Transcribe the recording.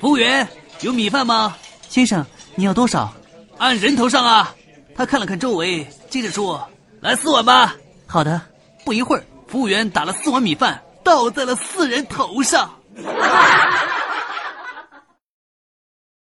服务员有米饭吗？先生你要多少？按人头上啊。他看了看周围接着说来四碗吧。好的。不一会儿服务员打了四碗米饭倒在了四人头上。